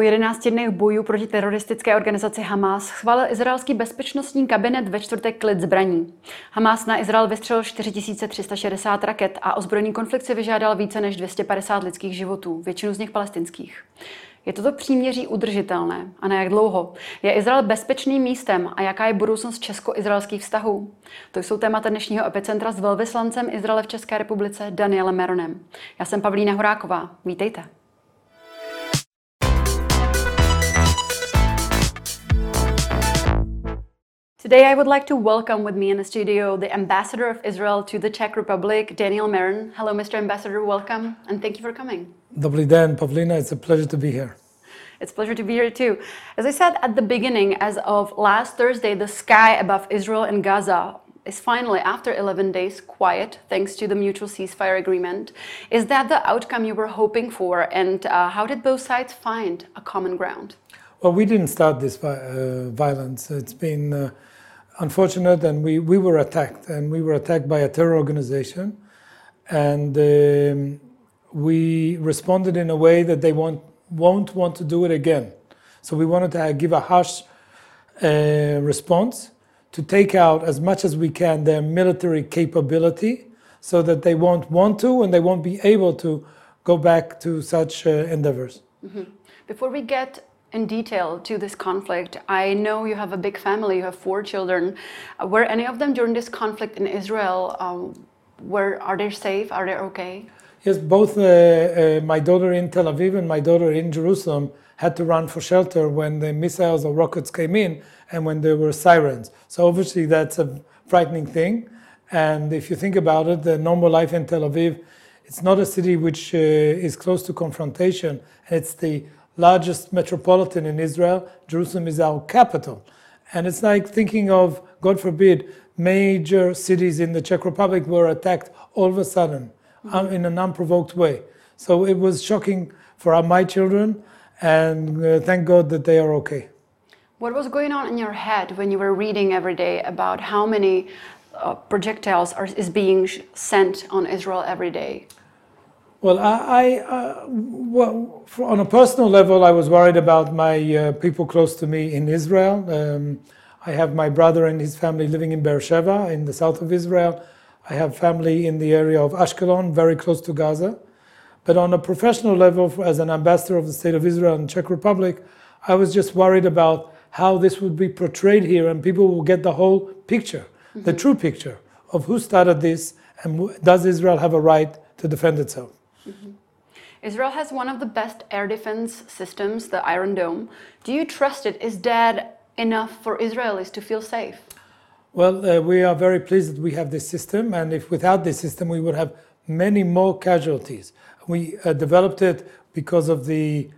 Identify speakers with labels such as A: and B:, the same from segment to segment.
A: Po 11 dnech bojů proti teroristické organizaci Hamas schválil izraelský bezpečnostní kabinet ve čtvrtek klid zbraní. Hamas na Izrael vystřelil 4360 raket a ozbrojený konflikt si vyžádal více než 250 lidských životů, většinu z nich palestinských. Je toto příměří udržitelné a na jak dlouho? Je Izrael bezpečným místem a jaká je budoucnost česko-izraelských vztahů? To jsou témata dnešního epicentra s velvyslancem Izraele v České republice Danielem Meronem. Já jsem Pavlína Horáková. Vítejte. Today, I would like to welcome with me in the studio the Ambassador of Israel to the Czech Republic, Daniel Meron. Hello, Mr. Ambassador, welcome, and thank you for coming.
B: Dobrý den, Pavlina. It's a pleasure to be here.
A: It's a pleasure to be here too. As I said at the beginning, as of last Thursday, the sky above Israel and Gaza is finally, after 11 days, quiet thanks to the mutual ceasefire agreement. Is that the outcome you were hoping for? And uh, how did both sides find a common ground?
B: Well, we didn't start this uh, violence. It's been uh, unfortunate, and we, we were attacked, and we were attacked by a terror organization, and um, we responded in a way that they won't, won't want to do it again. So we wanted to give a harsh uh, response to take out as much as we can their military capability so that they won't want to and they won't be able to go back to such uh, endeavors.
A: Mm-hmm. Before we get in detail to this conflict. I know you have a big family, you have four children. Uh, were any of them during this conflict in Israel? Um, were, are they safe? Are they okay?
B: Yes, both uh, uh, my daughter in Tel Aviv and my daughter in Jerusalem had to run for shelter when the missiles or rockets came in and when there were sirens. So obviously that's a frightening thing. And if you think about it, the normal life in Tel Aviv, it's not a city which uh, is close to confrontation. It's the largest metropolitan in Israel. Jerusalem is our capital. And it's like thinking of, God forbid, major cities in the Czech Republic were attacked all of a sudden mm-hmm. in an unprovoked way. So it was shocking for my children, and uh, thank God that they are okay.
A: What was going on in your head when you were reading every day about how many uh, projectiles are, is being sent on Israel every day?
B: Well, I, uh, well, on a personal level, I was worried about my uh, people close to me in Israel. Um, I have my brother and his family living in Beersheba, in the south of Israel. I have family in the area of Ashkelon, very close to Gaza. But on a professional level, as an ambassador of the State of Israel in Czech Republic, I was just worried about how this would be portrayed here, and people will get the whole picture, mm-hmm. the true picture of who started this, and does Israel have a right to defend itself. Mm-hmm.
A: Israel has one of the best air defense systems, the Iron Dome. Do you trust it? Is that enough for Israelis to feel safe?
B: Well, uh, we are very pleased that we have this system, and if without this system, we would have many more casualties. We uh, developed it because of the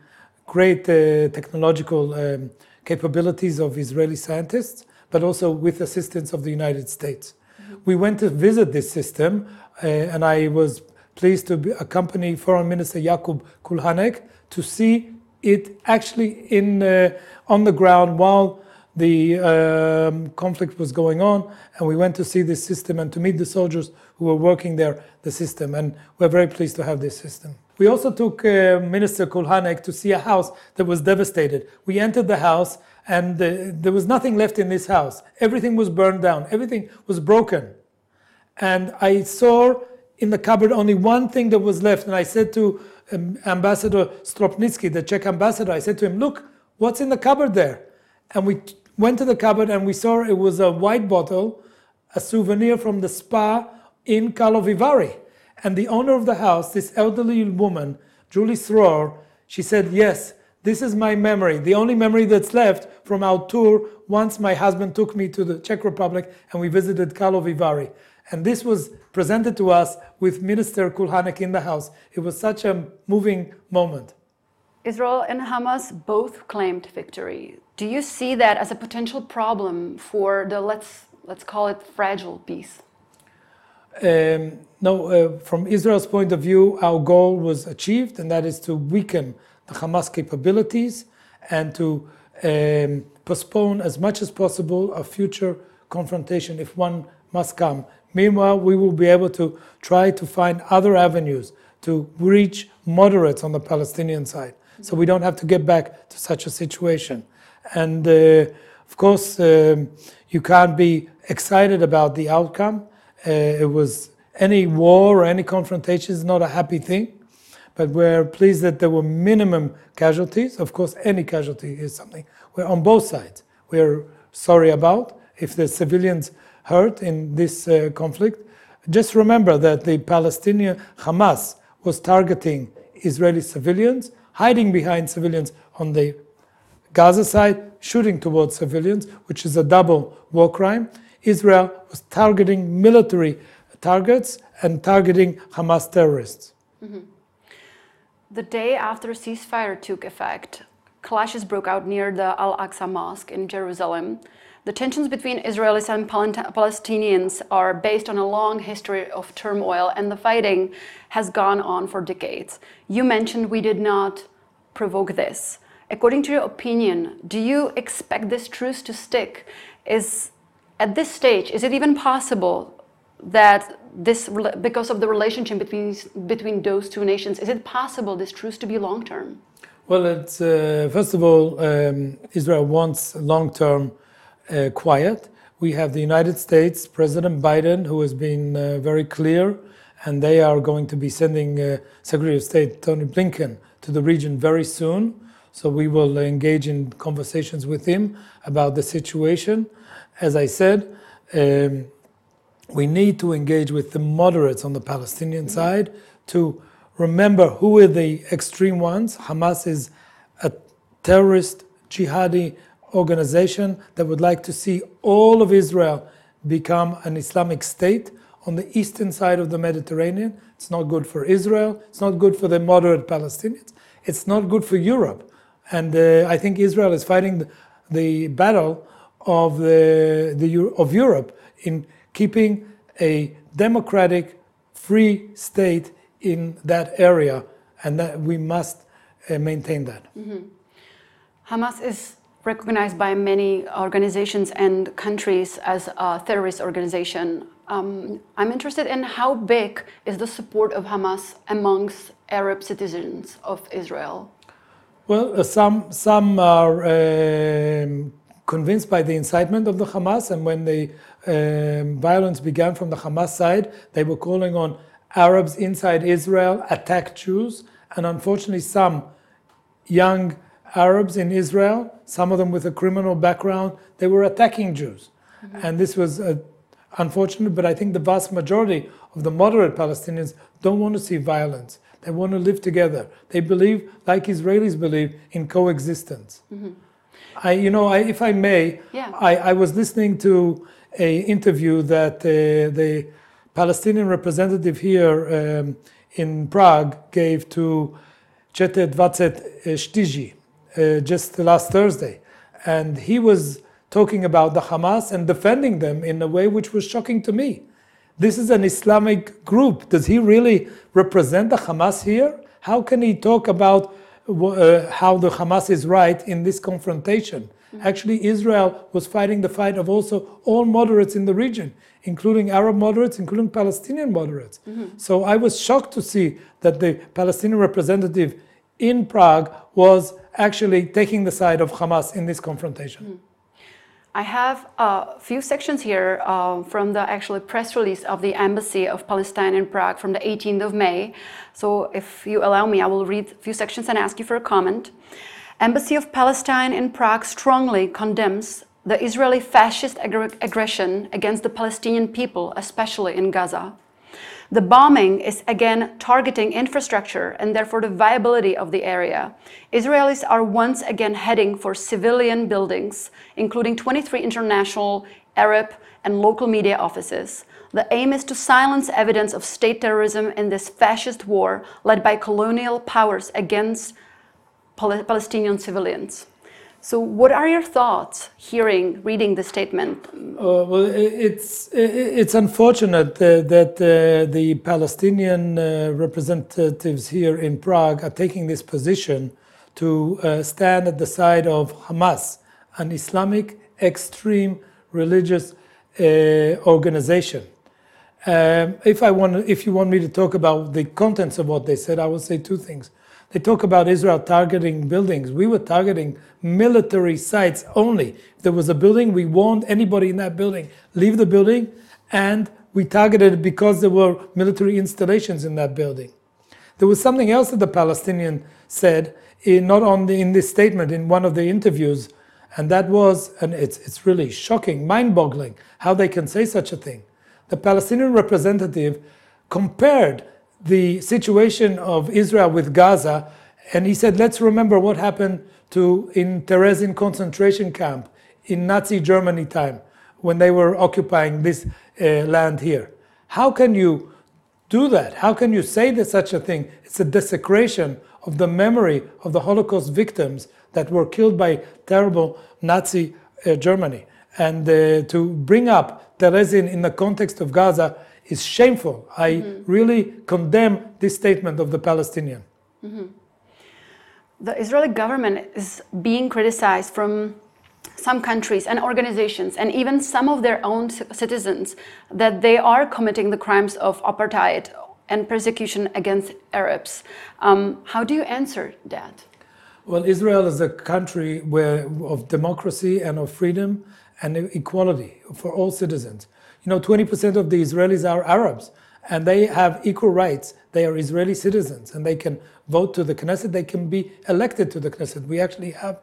B: great uh, technological um, capabilities of Israeli scientists, but also with assistance of the United States. Mm-hmm. We went to visit this system, uh, and I was pleased to accompany Foreign Minister Jakub Kulhanek to see it actually in, uh, on the ground while the um, conflict was going on. And we went to see this system and to meet the soldiers who were working there, the system. And we're very pleased to have this system. We also took uh, Minister Kulhanek to see a house that was devastated. We entered the house and uh, there was nothing left in this house. Everything was burned down, everything was broken. And I saw in the cupboard only one thing that was left. And I said to um, Ambassador Stropnický, the Czech ambassador, I said to him, Look, what's in the cupboard there? And we t- went to the cupboard and we saw it was a white bottle, a souvenir from the spa in Karlovy Vary. And the owner of the house, this elderly woman, Julie Sroor, she said, Yes, this is my memory, the only memory that's left from our tour once my husband took me to the Czech Republic and we visited Karlovy Vary. And this was presented to us with Minister Kulhanek in the house. It was such a moving moment.
A: Israel and Hamas both claimed victory. Do you see that as a potential problem for the let's let's call it fragile peace?
B: Um, no, uh, from Israel's point of view, our goal was achieved, and that is to weaken the Hamas capabilities and to um, postpone as much as possible a future confrontation if one must come Meanwhile, we will be able to try to find other avenues to reach moderates on the Palestinian side. so we don't have to get back to such a situation. And uh, of course, um, you can't be excited about the outcome. Uh, it was any war or any confrontation is not a happy thing, but we're pleased that there were minimum casualties. Of course, any casualty is something we're on both sides. We're sorry about if the civilians hurt in this uh, conflict. Just remember that the Palestinian Hamas was targeting Israeli civilians, hiding behind civilians on the Gaza side, shooting towards civilians, which is a double war crime. Israel was targeting military targets and targeting Hamas terrorists. Mm-hmm.
A: The day after ceasefire took effect, clashes broke out near the Al Aqsa Mosque in Jerusalem. The tensions between Israelis and Palestinians are based on a long history of turmoil, and the fighting has gone on for decades. You mentioned we did not provoke this. According to your opinion, do you expect this truce to stick? Is at this stage, is it even possible that this, because of the relationship between between those two nations, is it possible this truce to be long term?
B: Well, uh, first of all, um, Israel wants long term uh, quiet. We have the United States, President Biden, who has been uh, very clear, and they are going to be sending uh, Secretary of State Tony Blinken to the region very soon. So we will engage in conversations with him about the situation. As I said, um, we need to engage with the moderates on the Palestinian side to remember who are the extreme ones. Hamas is a terrorist jihadi organization that would like to see all of Israel become an Islamic state on the eastern side of the Mediterranean. It's not good for Israel. It's not good for the moderate Palestinians. It's not good for Europe. And uh, I think Israel is fighting the, the battle of, the, the, of Europe in keeping a democratic, free state in that area. And that we must uh, maintain that. Mm-hmm.
A: Hamas is recognized by many organizations and countries as a terrorist organization. Um, I'm interested in how big is the support of Hamas amongst Arab citizens of Israel?
B: Well, uh, some some are um, convinced by the incitement of the Hamas, and when the um, violence began from the Hamas side, they were calling on Arabs inside Israel attack Jews, and unfortunately, some young Arabs in Israel, some of them with a criminal background, they were attacking Jews. Mm-hmm. And this was uh, unfortunate, but I think the vast majority of the moderate Palestinians don't want to see violence. They want to live together. They believe, like Israelis believe, in coexistence. Mm-hmm. I, you know, I, if I may, yeah. I, I, was listening to a interview that uh, the Palestinian representative here um, in Prague gave to ČT24, uh, just last Thursday. And he was talking about the Hamas and defending them in a way which was shocking to me. This is an Islamic group. Does he really represent the Hamas here? How can he talk about uh, how the Hamas is right in this confrontation? Actually, Israel was fighting the fight of also all moderates in the region, including Arab moderates, including Palestinian moderates. Mm-hmm. So I was shocked to see that the Palestinian representative in Prague was actually taking the side of Hamas in this confrontation. Mm.
A: I have a few sections here uh, from the actual press release of the Embassy of Palestine in Prague from the 18th of May. So, if you allow me, I will read a few sections and ask you for a comment. Embassy of Palestine in Prague strongly condemns the Israeli fascist ag- aggression against the Palestinian people, especially in Gaza. The bombing is again targeting infrastructure and therefore the viability of the area. Israelis are once again heading for civilian buildings, including 23 international, Arab, and local media offices. The aim is to silence evidence of state terrorism in this fascist war led by colonial powers against Palestinian civilians. So, what are your thoughts hearing, reading the statement?
B: Uh, well, it's it's unfortunate uh, that uh, the Palestinian uh, representatives here in Prague are taking this position to uh, stand at the side of Hamas, an Islamic extreme religious uh, organization. Um, if I want, if you want me to talk about the contents of what they said, I will say two things. They talk about Israel targeting buildings. We were targeting military sites only. If there was a building, we warned anybody in that building, leave the building, and we targeted it because there were military installations in that building. There was something else that the Palestinian said, in, not on the, in this statement, in one of the interviews, and that was, and it's, it's really shocking, mind boggling, how they can say such a thing. The Palestinian representative compared the situation of Israel with Gaza, and he said, let's remember what happened to in Terezin concentration camp in Nazi Germany time when they were occupying this uh, land here. How can you do that? How can you say that such a thing? It's a desecration of the memory of the Holocaust victims that were killed by terrible Nazi uh, Germany. And uh, to bring up Terezin in the context of Gaza is shameful. I mm-hmm. really condemn this statement of the Palestinian. Mm-hmm.
A: The Israeli government is being criticized from some countries and organizations and even some of their own citizens that they are committing the crimes of apartheid and persecution against Arabs. Um, how do you answer that?
B: Well, Israel is a country where of democracy and of freedom and equality for all citizens. You know, 20% of the Israelis are Arabs, and they have equal rights. They are Israeli citizens, and they can vote to the Knesset. They can be elected to the Knesset. We actually have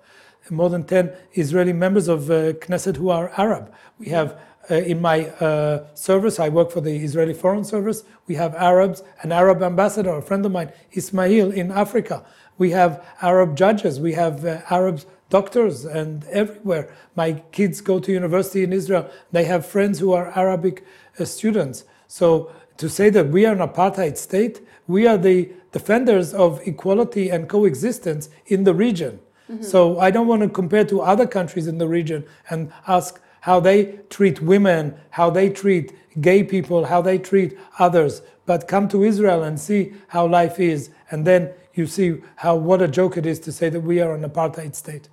B: more than 10 Israeli members of uh, Knesset who are Arab. We have uh, in my uh, service, I work for the Israeli Foreign Service. We have Arabs, an Arab ambassador, a friend of mine, Ismail, in Africa. We have Arab judges. We have uh, Arab doctors, and everywhere. My kids go to university in Israel. They have friends who are Arabic uh, students. So to say that we are an apartheid state, we are the defenders of equality and coexistence in the region. Mm-hmm. So I don't want to compare to other countries in the region and ask how they treat women, how they treat gay people, how they treat others. But come to Israel and see how life is, and then you see how what a joke it is to say that we are an apartheid state.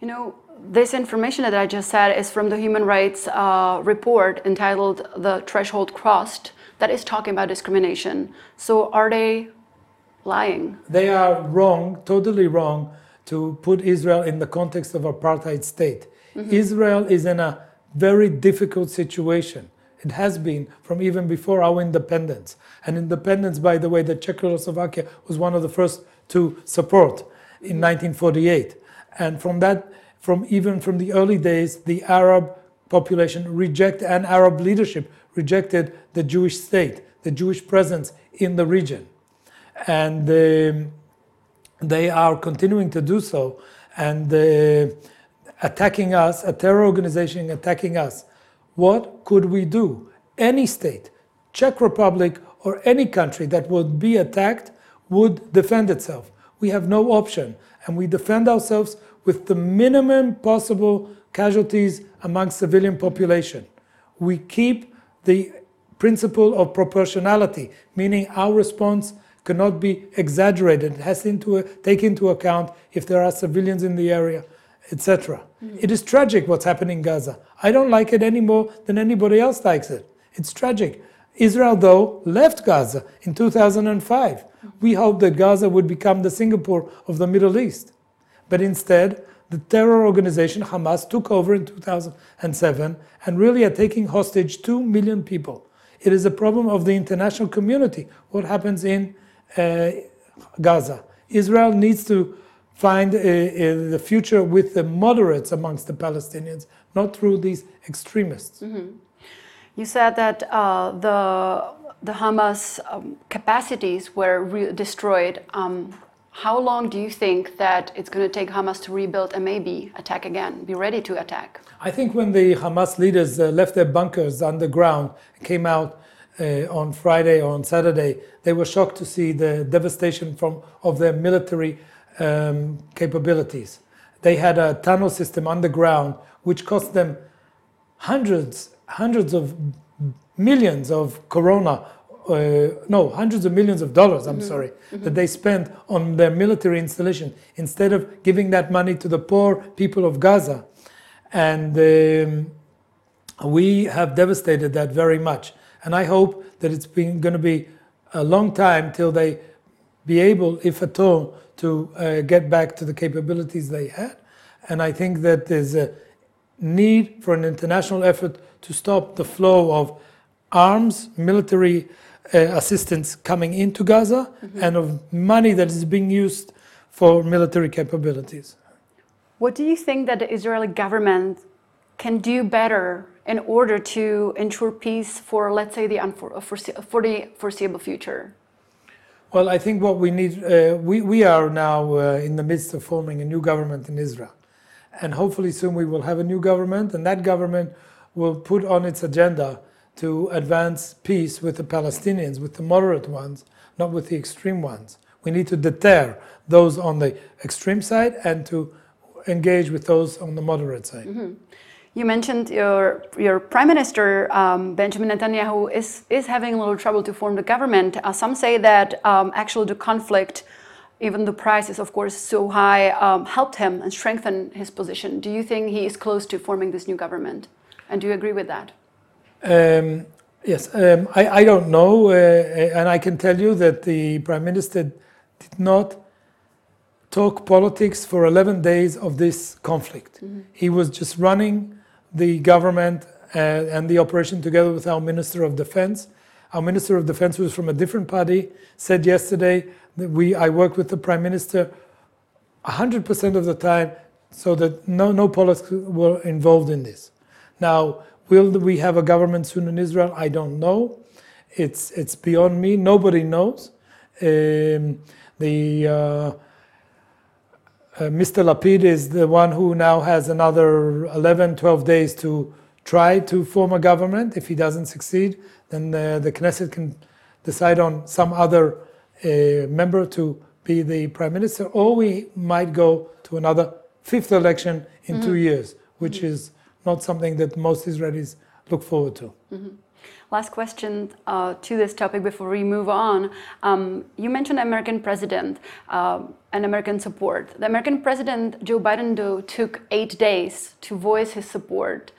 A: You know, this information that I just said is from the Human Rights uh, report entitled "The Threshold Crossed," that is talking about discrimination. So, are they lying?
B: They are wrong, totally wrong to put Israel in the context of apartheid state. Mm-hmm. Israel is in a very difficult situation. It has been from even before our independence. And independence, by the way, that Czechoslovakia was one of the first to support in 1948. And from that, from even from the early days, the Arab population rejected and Arab leadership rejected the Jewish state, the Jewish presence in the region. And um, they are continuing to do so and uh, attacking us, a terror organization attacking us. What could we do? Any state, Czech Republic or any country that would be attacked would defend itself. We have no option and we defend ourselves with the minimum possible casualties among civilian population. We keep the principle of proportionality, meaning our response cannot be exaggerated. It has to take into account if there are civilians in the area, etc. Mm. It is tragic what's happening in Gaza. I don't like it any more than anybody else likes it. It's tragic. Israel, though, left Gaza in 2005. We hoped that Gaza would become the Singapore of the Middle East. But instead, the terror organization Hamas took over in 2007 and really are taking hostage 2 million people. It is a problem of the international community, what happens in uh, Gaza. Israel needs to find the future with the moderates amongst the Palestinians, not through these extremists. Mm-hmm.
A: You said that uh, the the Hamas um, capacities were re- destroyed. Um, how long do you think that it's going to take Hamas to rebuild and maybe attack again, be ready to attack?
B: I think when the Hamas leaders uh, left their bunkers underground, came out uh, on Friday or on Saturday, they were shocked to see the devastation from of their military um, capabilities. They had a tunnel system underground which cost them hundreds, hundreds of millions of corona, uh, no, hundreds of millions of dollars, I'm mm-hmm. sorry, mm-hmm. that they spent on their military installation instead of giving that money to the poor people of Gaza. And um, we have devastated that very much. And I hope that it's been going to be a long time till they be able, if at all, to uh, get back to the capabilities they had. And I think that there's a need for an international effort to stop the flow of arms, military uh, assistance coming into Gaza, mm-hmm. and of money that is being used for military capabilities.
A: What do you think that the Israeli government can do better in order to ensure peace for, let's say, the unfore- for the foreseeable future?
B: Well, I think what we need, uh, we, we are now uh, in the midst of forming a new government in Israel. And hopefully soon we will have a new government, and that government will put on its agenda to advance peace with the Palestinians, with the moderate ones, not with the extreme ones. We need to deter those on the extreme side and to engage with those on the moderate side. Mm-hmm.
A: You mentioned your your prime minister um, Benjamin Netanyahu is is having a little trouble to form the government. Uh, some say that um, actually the conflict, even the price is of course so high, um, helped him and strengthened his position. Do you think he is close to forming this new government? And do you agree with that?
B: Um, yes, um, I, I don't know, uh, and I can tell you that the prime minister did not talk politics for 11 days of this conflict. Mm-hmm. He was just running the government uh, and the operation together with our Minister of Defense. Our Minister of Defense who is from a different party, said yesterday that we, I work with the Prime Minister 100% of the time so that no, no politics were involved in this. Now, will we have a government soon in Israel? I don't know. It's, it's beyond me. Nobody knows. Um, the uh, uh, Mr. Lapid is the one who now has another 11, 12 days to try to form a government. If he doesn't succeed, then uh, the Knesset can decide on some other uh, member to be the prime minister, or we might go to another fifth election in mm-hmm. two years, which mm-hmm. is not something that most Israelis look forward to. Mm-hmm.
A: Last question uh, to this topic before we move on. Um, you mentioned American president uh, and American support. The American president, Joe Biden, though, took eight days to voice his support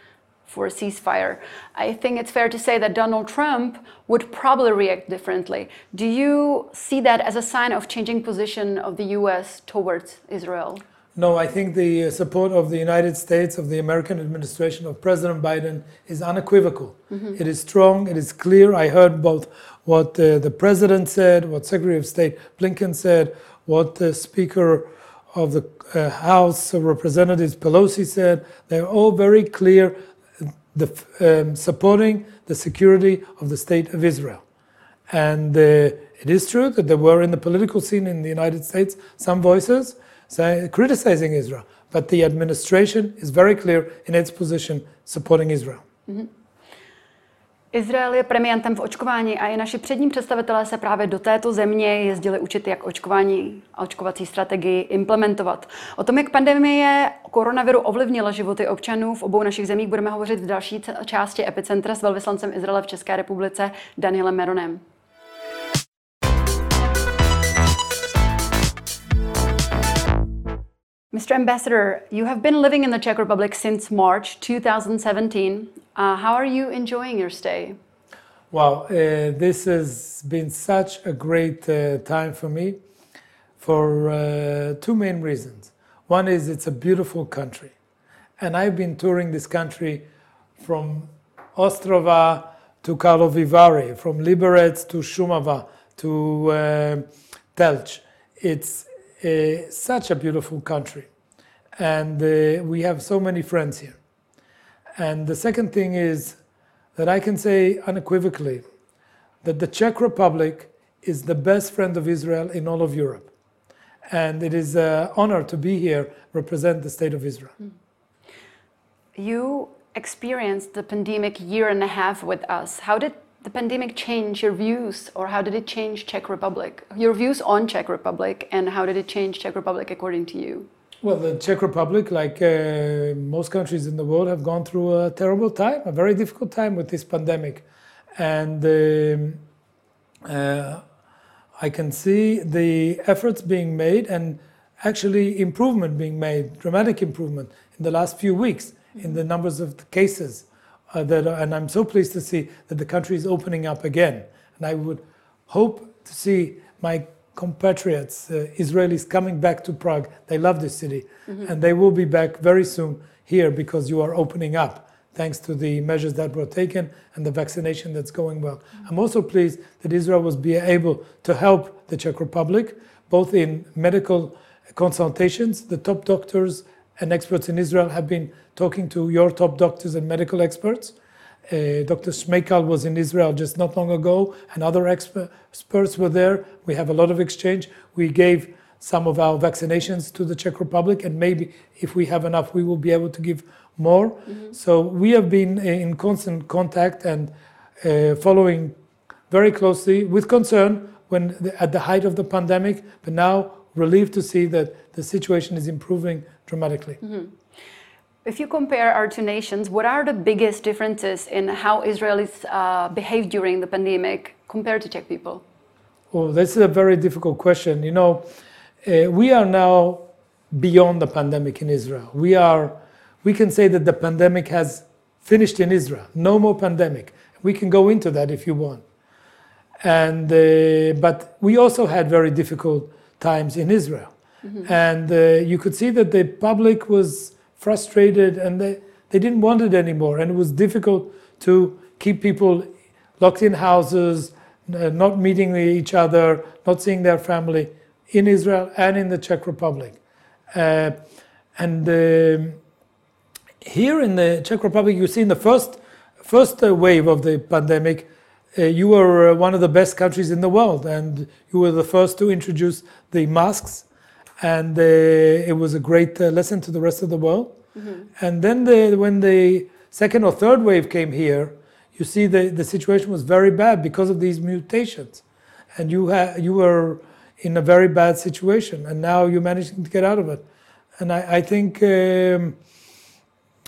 A: for a ceasefire. I think it's fair to say that Donald Trump would probably react differently. Do you see that as a sign of changing position of the US towards Israel?
B: No, I think the support of the United States, of the American administration, of President Biden is unequivocal. Mm-hmm. It is strong, it is clear. I heard both what uh, the president said, what Secretary of State Blinken said, what the Speaker of the uh, House of Representatives Pelosi said. They're all very clear the, um, supporting the security of the state of Israel. And uh, it is true that there were in the political scene in the United States some voices say, criticizing Israel. But the administration is very clear in its position supporting Israel. Mm-hmm.
A: Izrael je premiantem v očkování a i naši přední představitelé se právě do této země jezdili učit, jak očkování a očkovací strategii implementovat. O tom, jak pandemie koronaviru ovlivnila životy občanů v obou našich zemích, budeme hovořit v další části Epicentra s velvyslancem Izraele v České republice Danielem Meronem. Mr. Ambassador, you have been living in the Czech Republic since March 2017. Uh, how are you enjoying your stay?
B: Well, uh, this has been such a great uh, time for me for uh, two main reasons. One is it's a beautiful country, and I've been touring this country from Ostrava to Karlovy Vary, from Liberec to Šumava to uh, Telč. It's uh, such a beautiful country. And uh, we have so many friends here. And the second thing is that I can say unequivocally that the Czech Republic is the best friend of Israel in all of Europe. And it is an honor to be here, represent the state of Israel. Hmm.
A: You experienced the pandemic year and a half with us. How did the pandemic change your views or how did it change Czech Republic? Your views on Czech Republic and how did it change Czech Republic according to you?
B: Well, the Czech Republic, like uh, most countries in the world, have gone through a terrible time, a very difficult time with this pandemic. And um, uh, I can see the efforts being made and actually improvement being made, dramatic improvement in the last few weeks in the numbers of the cases uh, that, and I'm so pleased to see that the country is opening up again. And I would hope to see my compatriots, uh, Israelis coming back to Prague. They love this city, mm-hmm. and they will be back very soon here because you are opening up thanks to the measures that were taken and the vaccination that's going well. Mm-hmm. I'm also pleased that Israel was be able to help the Czech Republic, both in medical consultations. The top doctors and experts in Israel have been talking to your top doctors and medical experts. Uh, Dr. Shmeikal was in Israel just not long ago, and other experts were there. We have a lot of exchange. We gave some of our vaccinations to the Czech Republic, and maybe if we have enough, we will be able to give more. Mm-hmm. So we have been in constant contact and uh, following very closely with concern when the, at the height of the pandemic, but now relieved to see that the situation is improving dramatically. Mm-hmm.
A: If you compare our two nations, what are the biggest differences in how Israelis uh, behave during the pandemic compared to Czech people?
B: Well, this is a very difficult question. You know, uh, we are now beyond the pandemic in Israel. We are, we can say that the pandemic has finished in Israel. No more pandemic. We can go into that if you want. And uh, but we also had very difficult times in Israel, mm-hmm. and uh, you could see that the public was frustrated and they, they didn't want it anymore. And it was difficult to keep people locked in houses, uh, not meeting each other, not seeing their family in Israel and in the Czech Republic. Uh, and uh, here in the Czech Republic, you see in the first, first uh, wave of the pandemic, uh, you were uh, one of the best countries in the world, and you were the first to introduce the masks and uh, it was a great uh, lesson to the rest of the world. Mm-hmm. And then the, when the second or third wave came here, you see the, the situation was very bad because of these mutations, and you ha- you were in a very bad situation, and now you're managing to get out of it. And I, I think. Um,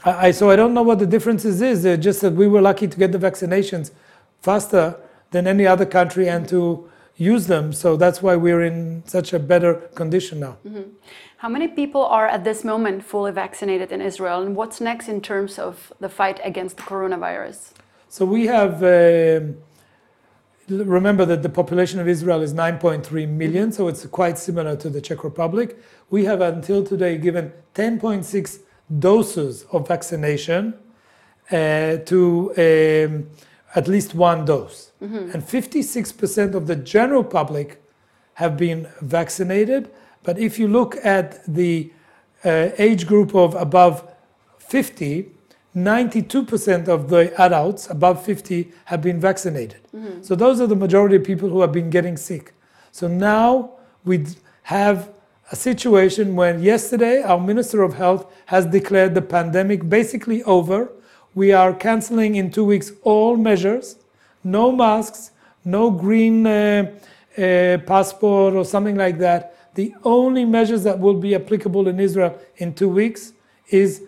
B: I, so I don't know what the differences is. Uh, just that we were lucky to get the vaccinations faster than any other country and to use them. So that's why we're in such a better condition now. Mm-hmm.
A: How many people are at this moment fully vaccinated in Israel, and what's next in terms of the fight against the coronavirus?
B: So we have. Uh, remember that the population of Israel is 9.3 million, so it's quite similar to the Czech Republic. We have until today given 10.6 doses of vaccination uh, to um, at least one dose. Mm-hmm. And 56% of the general public have been vaccinated. But if you look at the uh, age group of above 50, 92% of the adults above 50 have been vaccinated. Mm-hmm. So those are the majority of people who have been getting sick. So now we have a situation when yesterday our Minister of Health has declared the pandemic basically over we are canceling in two weeks all measures, no masks, no green uh, uh, passport or something like that. The only measures that will be applicable in Israel in two weeks is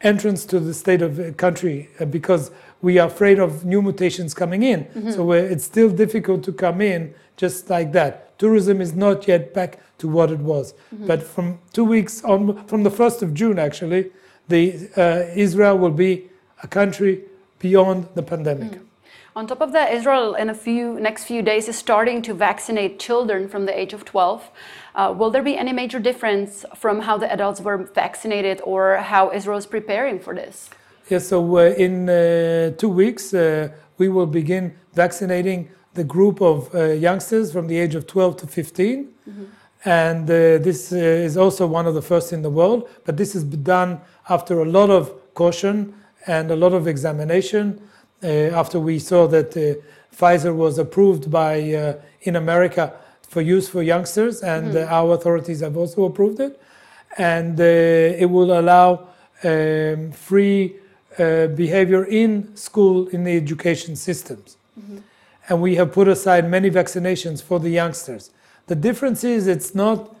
B: entrance to the state of the country uh, because we are afraid of new mutations coming in. Mm-hmm. So it's still difficult to come in just like that. Tourism is not yet back to what it was. Mm-hmm. But from two weeks on, from the 1st of June, actually, the uh, Israel will be a country beyond the pandemic. Mm.
A: On top of that, Israel in a few next few days is starting to vaccinate children from the age of 12. Uh, will there be any major difference from how the adults were vaccinated or how Israel is preparing for this?
B: Yes, so uh, in uh, two weeks, uh, we will begin vaccinating the group of uh, youngsters from the age of 12 to 15. Mm-hmm. And uh, this is also one of the first in the world, but this is done after a lot of caution and a lot of examination after we saw that uh, Pfizer was approved by uh, in America for use for youngsters, and mm. our authorities have also approved it, and it will allow um, free behavior in school in the education systems. Mm-hmm. And we have put aside many vaccinations for the youngsters. The difference is it's not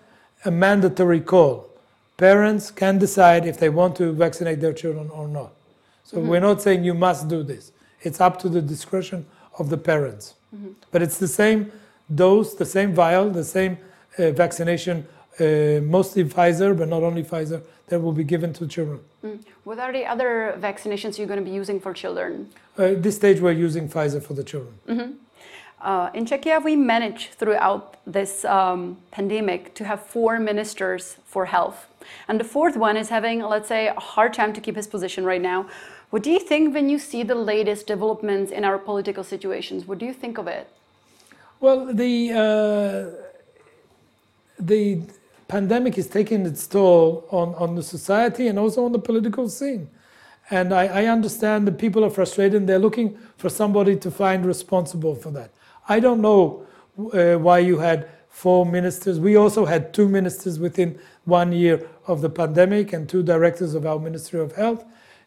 B: a mandatory call. Parents can decide if they want to vaccinate their children or not. So mm-hmm. we're not saying you must do this. It's up to the discretion of the parents. Mm-hmm. But it's the same dose, the same vial, the same uh, vaccination, uh, mostly Pfizer, but not only Pfizer, that will be given to children.
A: Mm. What are the other vaccinations you're going to be using for children?
B: Uh, at this stage, we're using Pfizer for the children.
A: Mm-hmm. Uh, in Czechia, we managed throughout this um, pandemic to have four ministers for health. And the fourth one is having, let's say, a hard time to keep his position right now. What do you think when you see the latest developments in our political situations? What do you think of it?
B: Well, the uh, the pandemic is taking its toll on, on the society and also on the political scene. And I, I understand that people are frustrated and they're looking for somebody to find responsible for that. I don't know uh, why you had four ministers. We also had two ministers within one year of the pandemic and two directors of our Ministry of Health.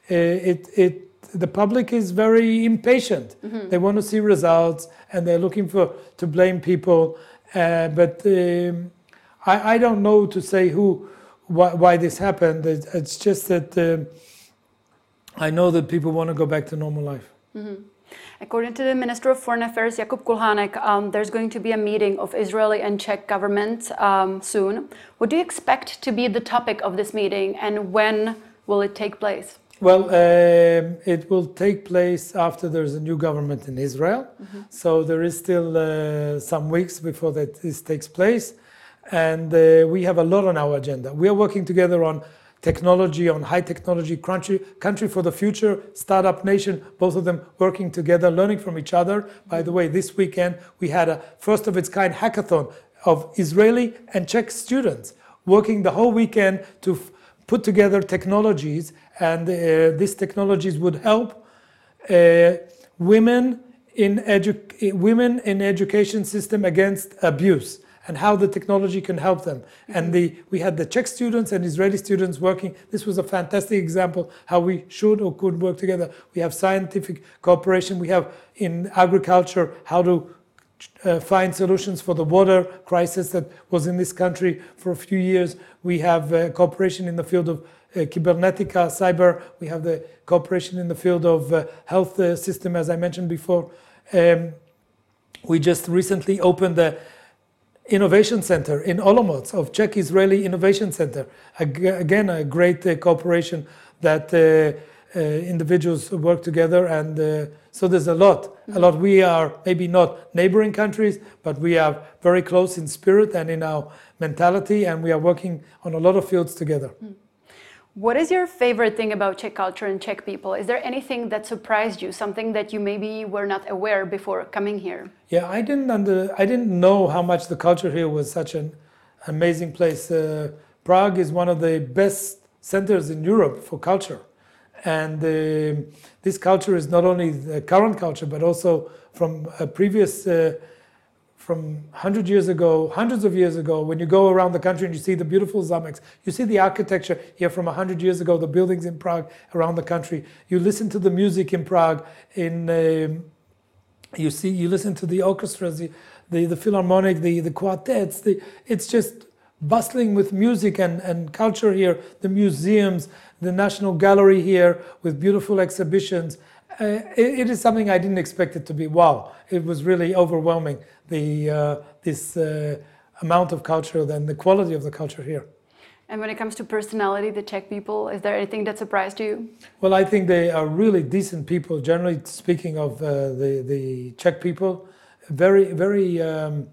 B: Uh, it, it, the public is very impatient. Mm-hmm. They want to see results and they're looking for to blame people. Uh, but um, I, I don't know to say who why, why this happened. It's just that uh, I know that people want to go back to normal life. Mm-hmm.
A: According to the Minister of Foreign Affairs, Jakub Kulhanek, um, there's going to be a meeting of Israeli and Czech governments um, soon. What do you expect to be the topic of this meeting and when will it take place?
B: Well, um, it will take place after there's a new government in Israel. Mm-hmm. So there is still uh, some weeks before that this takes place. And uh, we have a lot on our agenda. We are working together on technology, on high technology country, country for the future, startup nation, both of them working together, learning from each other. By the way, this weekend we had a first of its kind hackathon of Israeli and Czech students working the whole weekend to f- put together technologies, and uh, these technologies would help uh, women in edu- women in education system against abuse and how the technology can help them. And the, we had the Czech students and Israeli students working. This was a fantastic example how we should or could work together. We have scientific cooperation. We have in agriculture how to uh, find solutions for the water crisis that was in this country for a few years. We have uh, cooperation in the field of cybernetica, cyber. We have the cooperation in the field of uh, health uh, system, as I mentioned before. Um, we just recently opened the Innovation Center in Olomouc of Czech Israeli Innovation Center. Again, a great uh, cooperation that uh, uh, individuals work together, and uh, so there's a lot. A lot. We are maybe not neighboring countries, but we are very close in spirit and in our mentality, and we are working on a lot of fields together. Mm.
A: What is your favorite thing about Czech culture and Czech people? Is there anything that surprised you, something that you maybe were not aware before coming here?
B: Yeah, I didn't under, I didn't know how much the culture here was such an amazing place. Uh, Prague is one of the best centers in Europe for culture, and uh, this culture is not only the current culture but also from a previous. Uh, from 100 years ago, hundreds of years ago, when you go around the country and you see the beautiful zameks, you see the architecture here from 100 years ago, the buildings in Prague around the country. You listen to the music in Prague, in um, you see, you listen to the orchestras, the, the, the philharmonic, the, the quartets. The, it's just bustling with music and, and culture here. The museums, the National Gallery here with beautiful exhibitions. Uh, it, it is something I didn't expect it to be. Wow, it was really overwhelming the uh, this uh, amount of culture and the quality of the culture here.
A: And when it comes to personality, the Czech people, is there anything that surprised you?
B: Well, I think they are really decent people. Generally speaking, of uh, the the Czech people, very very um,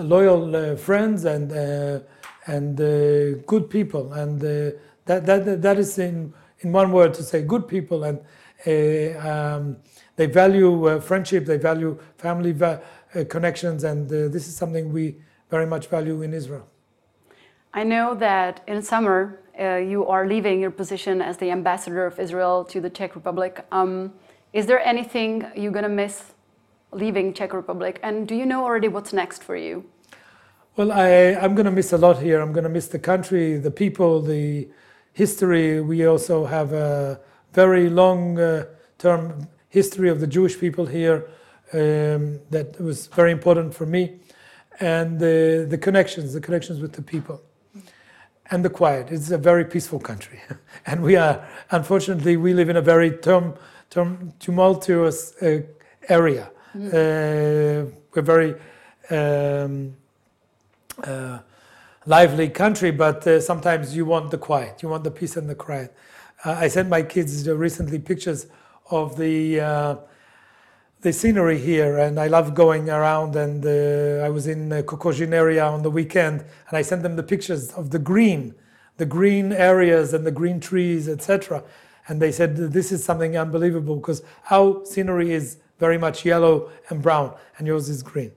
B: loyal uh, friends and uh, and uh, good people, and that that that is in in one word to say good people and. Um, they value friendship, they value family, va- uh, connections, and uh, this is something we very much value in Israel.
A: I know that in summer uh, you are leaving your position as the ambassador of Israel to the Czech Republic. Um, is there anything you're going to miss leaving Czech Republic? And do you know already what's next for you?
B: Well, I, am going to miss a lot here. I'm going to miss the country, the people, the history. We also have a very long uh, term history of the Jewish people here um, that was very important for me, and the, the connections, the connections with the people, and the quiet. It's a very peaceful country, and we are unfortunately we live in a very term, term, tumultuous uh, area. Mm. Uh, we're very um, uh, lively country, but uh, sometimes you want the quiet, you want the peace and the quiet. Uh, I sent my kids recently pictures of the uh, the scenery here, and I love going around. And uh, I was in uh, Kokořín area on the weekend, and I sent them the pictures of the green, the green areas and the green trees, etc. And they said this is something unbelievable because our scenery is very much yellow and brown, and yours is green.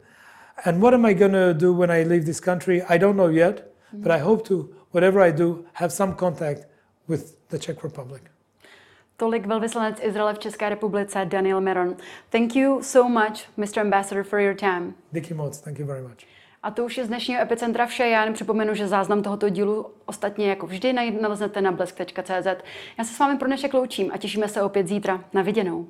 B: And what am I going to do when I leave this country? I don't know yet, mm-hmm. but I hope to, whatever I do, have some contact with the Czech Republic.
A: Tolik velvyslanec Izraele v České republice Daniel Meron. Thank you so much, Mr. Ambassador, for your time.
B: Díky moc, thank you very much.
A: A to už je z dnešního Epicentra vše. Já jen připomenu, že záznam tohoto dílu ostatně jako vždy naleznete na blesk.cz. Já se s vámi pro dnešek loučím a těšíme se opět zítra. Na viděnou.